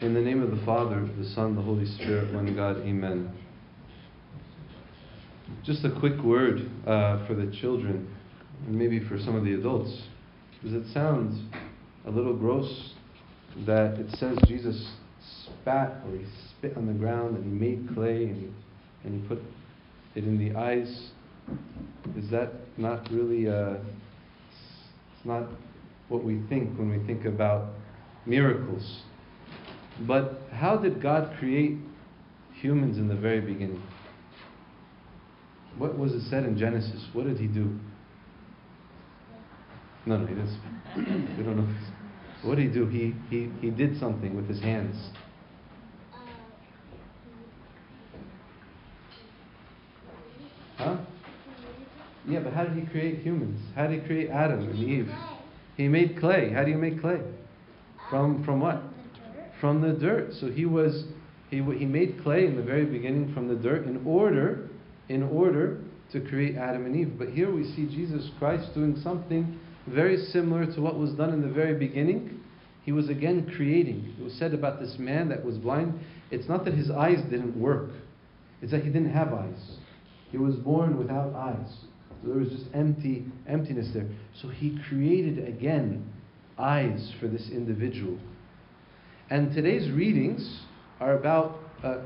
In the name of the Father, the Son, the Holy Spirit, one God, Amen. Just a quick word uh, for the children, and maybe for some of the adults. Does it sound a little gross that it says Jesus spat or he spit on the ground and he made clay and he, and he put it in the eyes? Is that not really, uh, it's not what we think when we think about miracles? But how did God create humans in the very beginning? What was it said in Genesis? What did he do? No, no, he didn't. we don't know. What did he do? He, he, he did something with his hands. Huh? Yeah, but how did he create humans? How did he create Adam and Eve? He made clay. How do you make clay? From, from what? From the dirt. So he was he, he made clay in the very beginning from the dirt in order in order to create Adam and Eve. But here we see Jesus Christ doing something very similar to what was done in the very beginning. He was again creating. It was said about this man that was blind, it's not that his eyes didn't work. It's that he didn't have eyes. He was born without eyes. So there was just empty emptiness there. So he created again eyes for this individual. And today's readings are about uh,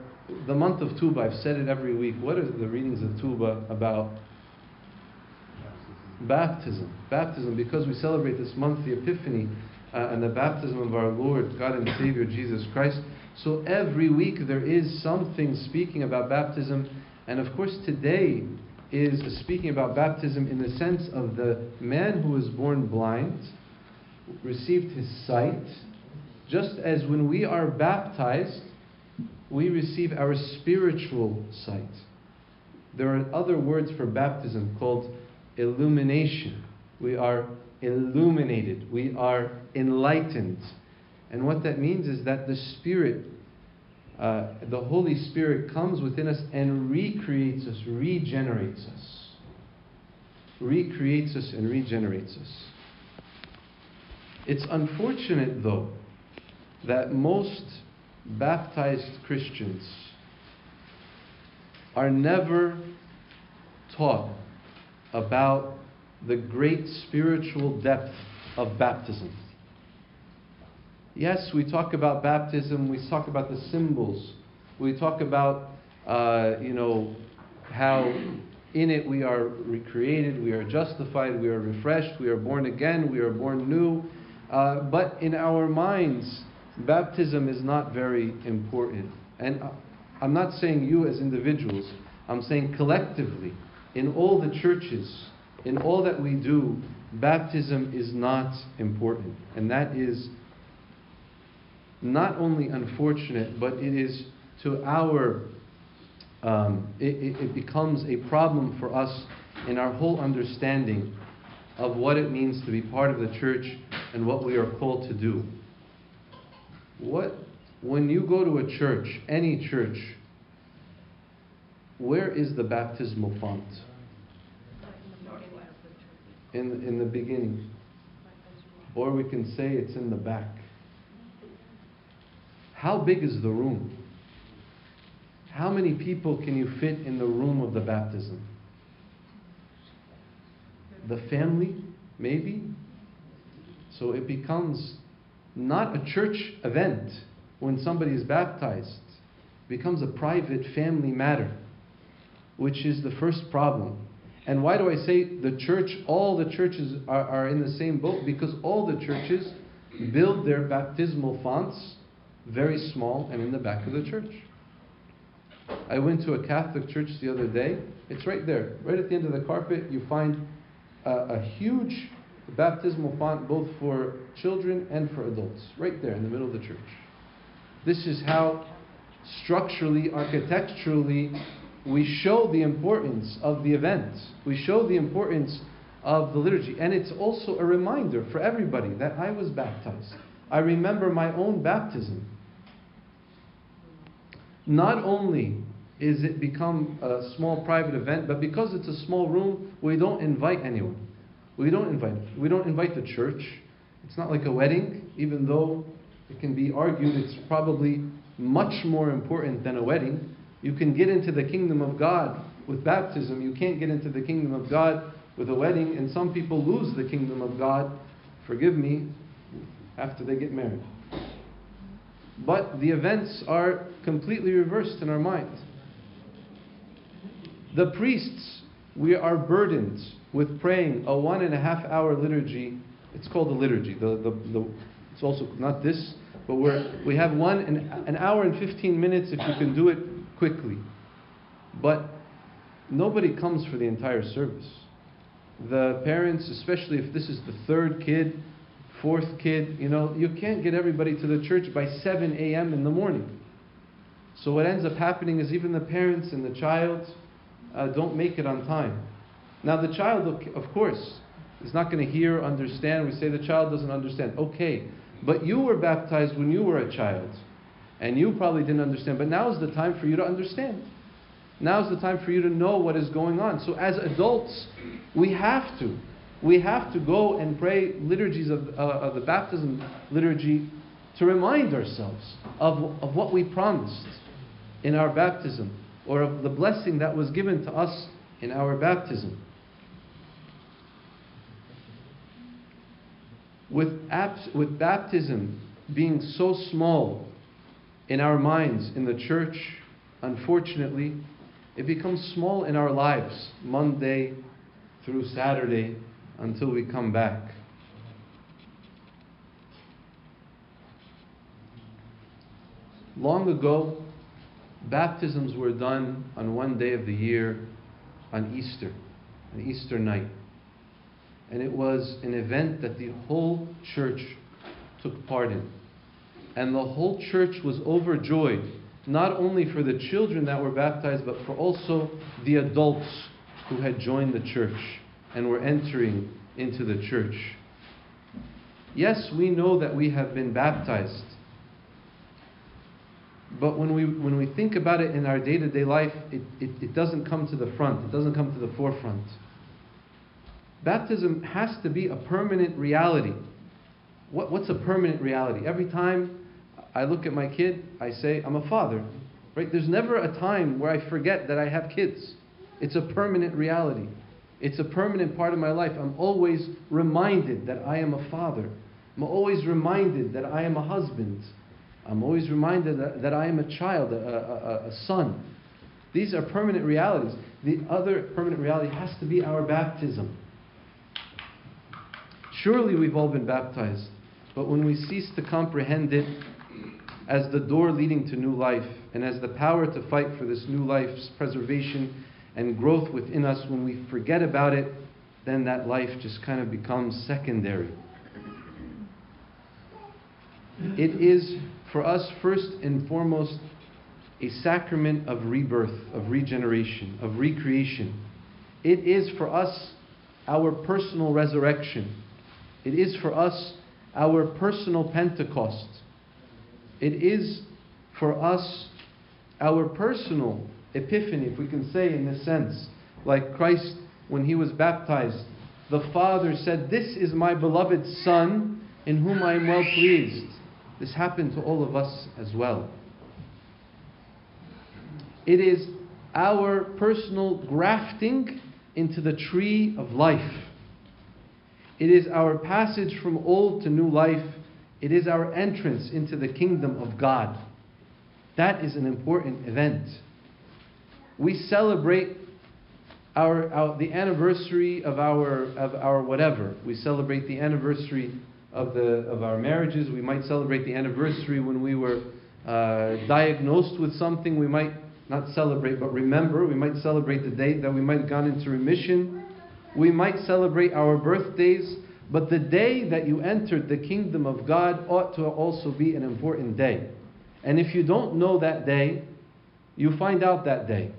the month of Tuba. I've said it every week. What are the readings of Tuba about? Baptism. Baptism, because we celebrate this month the Epiphany uh, and the baptism of our Lord, God and Savior Jesus Christ. So every week there is something speaking about baptism. And of course, today is speaking about baptism in the sense of the man who was born blind, received his sight, just as when we are baptized, we receive our spiritual sight. There are other words for baptism called illumination. We are illuminated, we are enlightened. And what that means is that the Spirit, uh, the Holy Spirit, comes within us and recreates us, regenerates us. Recreates us and regenerates us. It's unfortunate, though, that most baptized Christians are never taught about the great spiritual depth of baptism. Yes, we talk about baptism, we talk about the symbols, we talk about, uh, you know, how in it we are recreated, we are justified, we are refreshed, we are born again, we are born new. Uh, but in our minds, baptism is not very important. And I'm not saying you as individuals, I'm saying collectively, in all the churches, in all that we do, baptism is not important. And that is not only unfortunate, but it is to our, um, it, it, it becomes a problem for us in our whole understanding of what it means to be part of the church and what we are called to do. What, when you go to a church, any church, where is the baptismal font? In, in the beginning. Or we can say it's in the back. How big is the room? How many people can you fit in the room of the baptism? The family, maybe? So it becomes not a church event when somebody is baptized. Becomes a private family matter, which is the first problem. And why do I say the church, all the churches are, are in the same boat? Because all the churches build their baptismal fonts very small and in the back of the church. I went to a Catholic church the other day. It's right there, right at the end of the carpet. You find a, a huge baptismal font both for children and for adults, right there in the middle of the church. This is how structurally, architecturally, we show the importance of the event. We show the importance of the liturgy. And it's also a reminder for everybody that I was baptized. I remember my own baptism. Not only is it become a small private event, but because it's a small room, we don't invite anyone. We don't invite. We don't invite the church. It's not like a wedding, even though it can be argued it's probably much more important than a wedding. You can get into the kingdom of God with baptism. You can't get into the kingdom of God with a wedding, and some people lose the kingdom of God, forgive me, after they get married. But the events are completely reversed in our mind. The priests, we are burdened with praying a one and a half hour liturgy. It's called the liturgy. The, the, the, it's also not this, but we're, we have one an, an hour and 15 minutes if you can do it quickly. But nobody comes for the entire service. The parents, especially if this is the third kid, fourth kid, you know, you can't get everybody to the church by 7 a.m. in the morning. So what ends up happening is even the parents and the child uh, don't make it on time. Now the child, of course, is not going to hear, understand. We say the child doesn't understand. Okay, but you were baptized when you were a child, and you probably didn't understand. But now is the time for you to understand. Now is the time for you to know what is going on. So as adults, we have to. We have to go and pray liturgies of, uh, of the baptism liturgy to remind ourselves of, of what we promised in our baptism or of the blessing that was given to us in our baptism. With, with baptism being so small in our minds in the church, unfortunately, it becomes small in our lives, Monday through Saturday until we come back. Long ago, baptisms were done on one day of the year on Easter, on Easter night. And it was an event that the whole church took part in. And the whole church was overjoyed, not only for the children that were baptized, but for also the adults who had joined the church and were entering into the church. Yes, we know that we have been baptized. But when we, when we think about it in our day to day life, it, it, it doesn't come to the front, it doesn't come to the forefront. Baptism has to be a permanent reality. What, what's a permanent reality? Every time I look at my kid, I say, I'm a father. Right? There's never a time where I forget that I have kids. It's a permanent reality. It's a permanent part of my life. I'm always reminded that I am a father. I'm always reminded that I am a husband. I'm always reminded that, that I am a child, a, a, a son. These are permanent realities. The other permanent reality has to be our baptism. Surely we've all been baptized, but when we cease to comprehend it as the door leading to new life and as the power to fight for this new life's preservation and growth within us, when we forget about it, then that life just kind of becomes secondary. It is for us, first and foremost, a sacrament of rebirth, of regeneration, of recreation. It is for us our personal resurrection. It is for us our personal Pentecost. It is for us our personal epiphany, if we can say in this sense. Like Christ, when he was baptized, the Father said, This is my beloved Son, in whom I am well pleased. This happened to all of us as well. It is our personal grafting into the tree of life. It is our passage from old to new life. It is our entrance into the kingdom of God. That is an important event. We celebrate our, our, the anniversary of our, of our whatever. We celebrate the anniversary of, the, of our marriages. We might celebrate the anniversary when we were uh, diagnosed with something. We might not celebrate, but remember. We might celebrate the date that we might have gone into remission. We might celebrate our birthdays. But the day that you entered the kingdom of God ought to also be an important day. And if you don't know that day, you find out that day.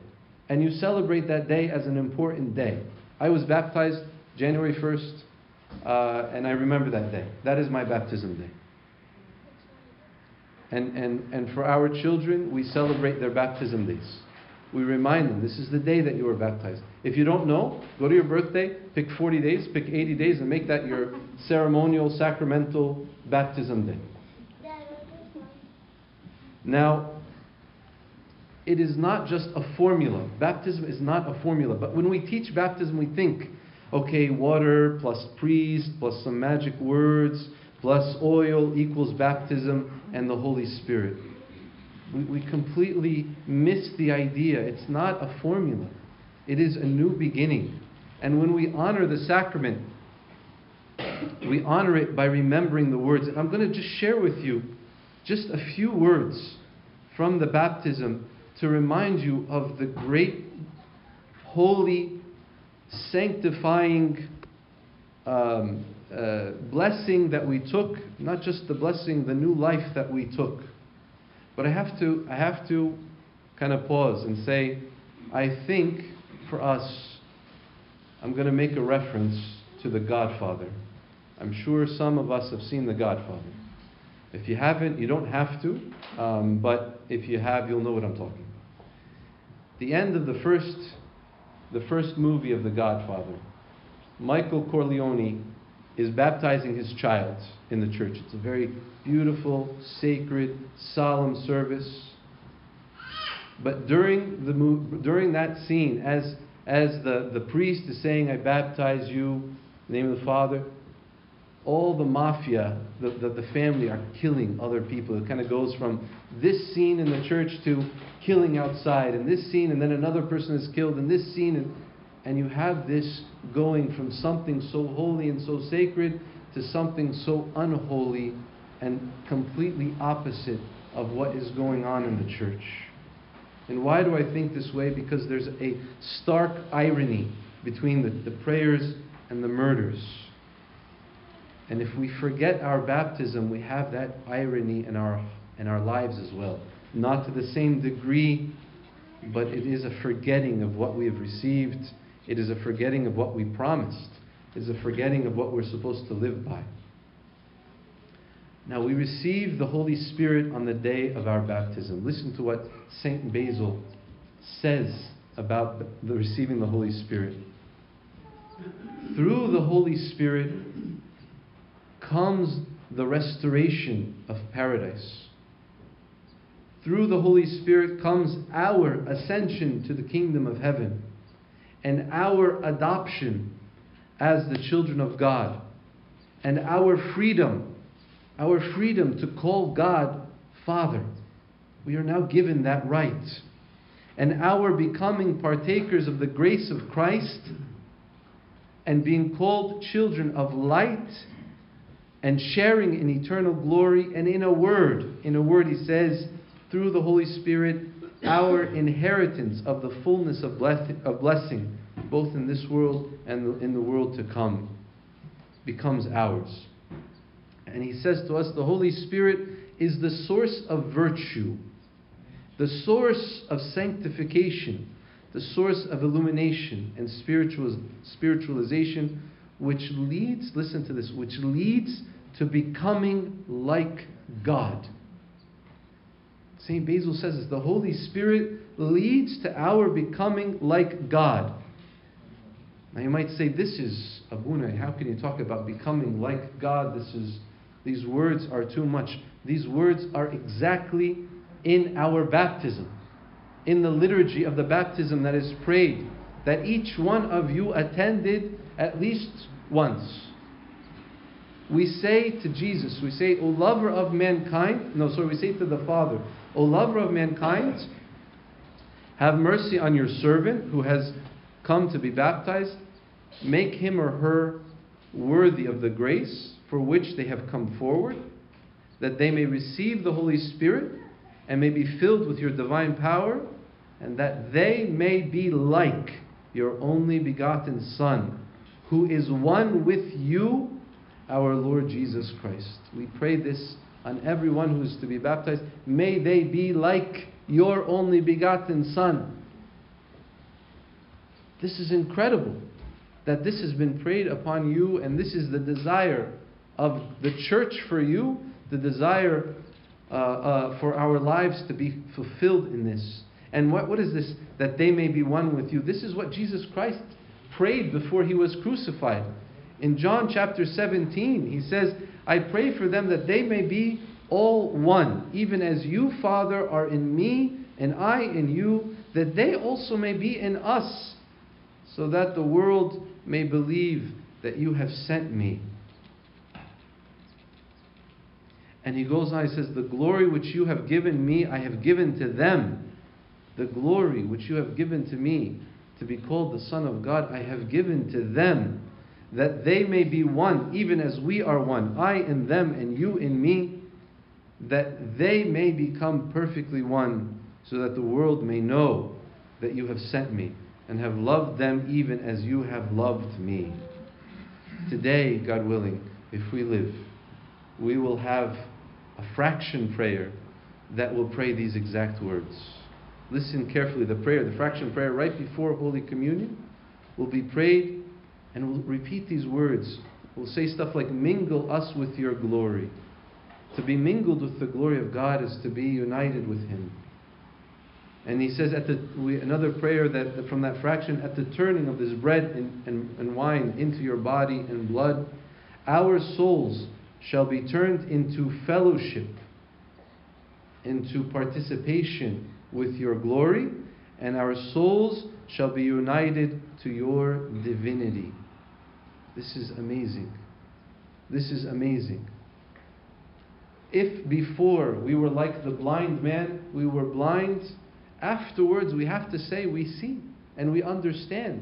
And you celebrate that day as an important day. I was baptized January 1st, uh, and I remember that day. That is my baptism day. And, and, and for our children, we celebrate their baptism days. We remind them this is the day that you were baptized. If you don't know, go to your birthday, pick 40 days, pick 80 days, and make that your ceremonial, sacramental baptism day. Now, it is not just a formula. Baptism is not a formula. But when we teach baptism, we think, okay, water plus priest plus some magic words plus oil equals baptism and the Holy Spirit. We, we completely miss the idea. It's not a formula, it is a new beginning. And when we honor the sacrament, we honor it by remembering the words. And I'm going to just share with you just a few words from the baptism to remind you of the great, holy, sanctifying um, uh, blessing that we took, not just the blessing, the new life that we took. But I have to, I have to kind of pause and say, I think for us, I'm going to make a reference to The Godfather. I'm sure some of us have seen The Godfather. If you haven't, you don't have to, um, but if you have, you'll know what I'm talking about. The end of the first, the first movie of The Godfather, Michael Corleone is baptizing his child in the church. It's a very beautiful, sacred, solemn service. But during, the, during that scene, as, as the, the priest is saying, I baptize you in the name of the Father, all the mafia, the, the, the, family are killing other people. It kind of goes from this scene in the church to killing outside, and this scene, and then another person is killed, and this scene, and, and you have this going from something so holy and so sacred to something so unholy and completely opposite of what is going on in the church. And why do I think this way? Because there's a stark irony between the, the prayers and the murders. And if we forget our baptism, we have that irony in our, in our lives as well. Not to the same degree, but it is a forgetting of what we have received. It is a forgetting of what we promised. It is a forgetting of what we're supposed to live by. Now, we receive the Holy Spirit on the day of our baptism. Listen to what St. Basil says about the, the receiving the Holy Spirit. Through the Holy Spirit, comes the restoration of paradise. Through the Holy Spirit comes our ascension to the kingdom of heaven and our adoption as the children of God and our freedom, our freedom to call God Father. We are now given that right. And our becoming partakers of the grace of Christ and being called children of light and sharing in eternal glory. And in a word, in a word, he says, through the Holy Spirit, our inheritance of the fullness of, blessing, both in this world and in the world to come, becomes ours. And he says to us, the Holy Spirit is the source of virtue, the source of sanctification, the source of illumination and spiritual, spiritualization, which leads, listen to this, which leads to becoming like God. St. Basil says this the Holy Spirit leads to our becoming like God. Now you might say, This is Abuna, how can you talk about becoming like God? This is these words are too much. These words are exactly in our baptism, in the liturgy of the baptism that is prayed, that each one of you attended at least once we say to Jesus, we say, O lover of mankind, no, sorry, we say to the Father, O lover of mankind, have mercy on your servant who has come to be baptized. Make him or her worthy of the grace for which they have come forward, that they may receive the Holy Spirit and may be filled with your divine power, and that they may be like your only begotten Son, who is one with you our Lord Jesus Christ. We pray this on everyone who is to be baptized. May they be like your only begotten Son. This is incredible that this has been prayed upon you, and this is the desire of the church for you, the desire uh, uh, for our lives to be fulfilled in this. And what, what is this? That they may be one with you. This is what Jesus Christ prayed before he was crucified. In John chapter 17, he says, I pray for them that they may be all one, even as you, Father, are in me and I in you, that they also may be in us, so that the world may believe that you have sent me. And he goes on, he says, The glory which you have given me, I have given to them. The glory which you have given to me, to be called the Son of God, I have given to them, that they may be one, even as we are one, I in them and you in me, that they may become perfectly one, so that the world may know that you have sent me, and have loved them even as you have loved me. Today, God willing, if we live, we will have fraction prayer that will pray these exact words. Listen carefully. The prayer, the fraction prayer right before Holy Communion, will be prayed and we'll repeat these words. We'll say stuff like, Mingle us with your glory. To be mingled with the glory of God is to be united with Him. And he says at the we, another prayer that from that fraction at the turning of this bread and, and, and wine into your body and blood, our souls shall be turned into fellowship, into participation with your glory, and our souls shall be united to your divinity. This is amazing. This is amazing. If before we were like the blind man, we were blind, afterwards we have to say we see and we understand.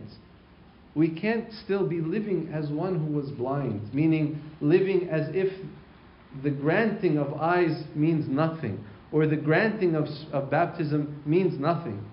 We can't still be living as one who was blind, meaning living as if the granting of eyes means nothing, or the granting of, of baptism means nothing.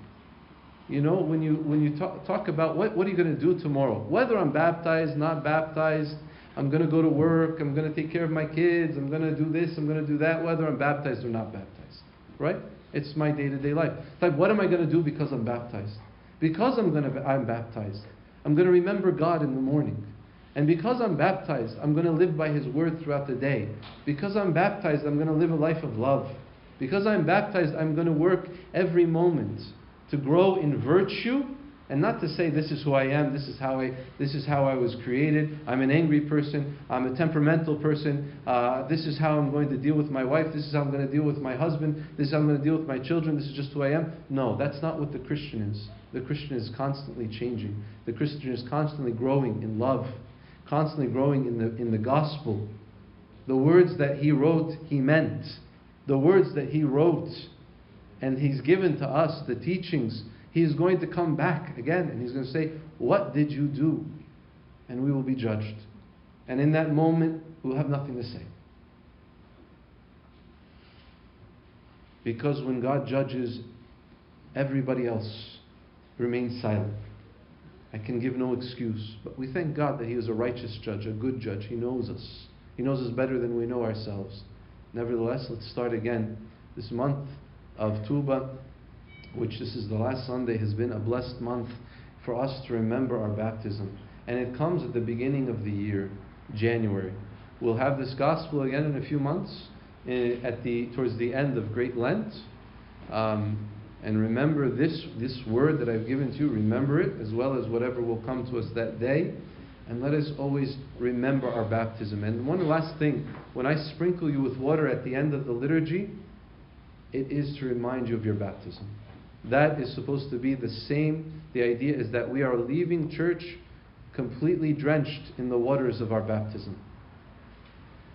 You know, when you, when you talk, talk about what, what are you going to do tomorrow, whether I'm baptized, not baptized, I'm going to go to work, I'm going to take care of my kids, I'm going to do this, I'm going to do that, whether I'm baptized or not baptized. Right? It's my day to day life. Like, what am I going to do because I'm baptized? Because I'm, going to, I'm baptized, I'm going to remember God in the morning. And because I'm baptized, I'm going to live by His word throughout the day. Because I'm baptized, I'm going to live a life of love. Because I'm baptized, I'm going to work every moment to grow in virtue and not to say this is who I am, this is how I, this is how I was created. I'm an angry person. I'm a temperamental person. Uh, this is how I'm going to deal with my wife. This is how I'm going to deal with my husband. This is how I'm going to deal with my children. This is just who I am. No, that's not what the Christian is. The Christian is constantly changing. The Christian is constantly growing in love, constantly growing in the in the gospel. The words that he wrote, he meant. The words that he wrote, and he's given to us the teachings He's going to come back again and he's going to say, What did you do? And we will be judged. And in that moment, we'll have nothing to say. Because when God judges, everybody else remains silent. I can give no excuse. But we thank God that He is a righteous judge, a good judge. He knows us. He knows us better than we know ourselves. Nevertheless, let's start again. This month of Tuba, which this is the last Sunday, has been a blessed month for us to remember our baptism. And it comes at the beginning of the year, January. We'll have this gospel again in a few months, eh, at the towards the end of Great Lent. Um, and remember this this word that I've given to you. Remember it as well as whatever will come to us that day. And let us always remember our baptism. And one last thing: when I sprinkle you with water at the end of the liturgy, it is to remind you of your baptism. That is supposed to be the same. The idea is that we are leaving church completely drenched in the waters of our baptism.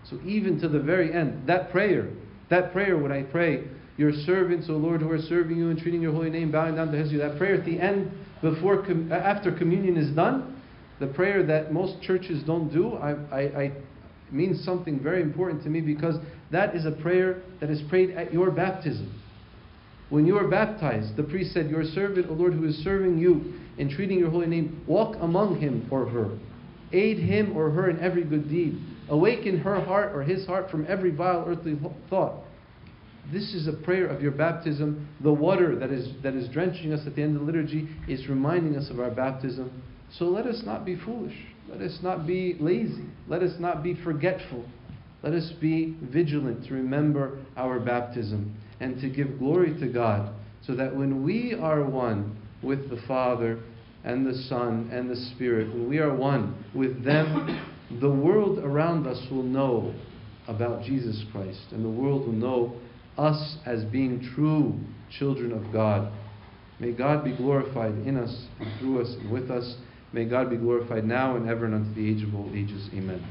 So even to the very end, that prayer, that prayer when I pray, your servants, O Lord, who are serving you and treating your holy name, bowing down to you, that prayer at the end, before com- uh, after communion is done, the prayer that most churches don't do, I, I, I means something very important to me because that is a prayer that is prayed at your baptism. When you are baptized, the priest said, Your servant, O Lord, who is serving you in treating your holy name, walk among him or her. Aid him or her in every good deed. Awaken her heart or his heart from every vile earthly thought. This is a prayer of your baptism. The water that is, that is drenching us at the end of the liturgy is reminding us of our baptism. So let us not be foolish. Let us not be lazy. Let us not be forgetful. Let us be vigilant to remember our baptism and to give glory to God, so that when we are one with the Father and the Son and the Spirit, when we are one with them, the world around us will know about Jesus Christ, and the world will know us as being true children of God. May God be glorified in us and through us and with us. May God be glorified now and ever and unto the age of all ages. Amen.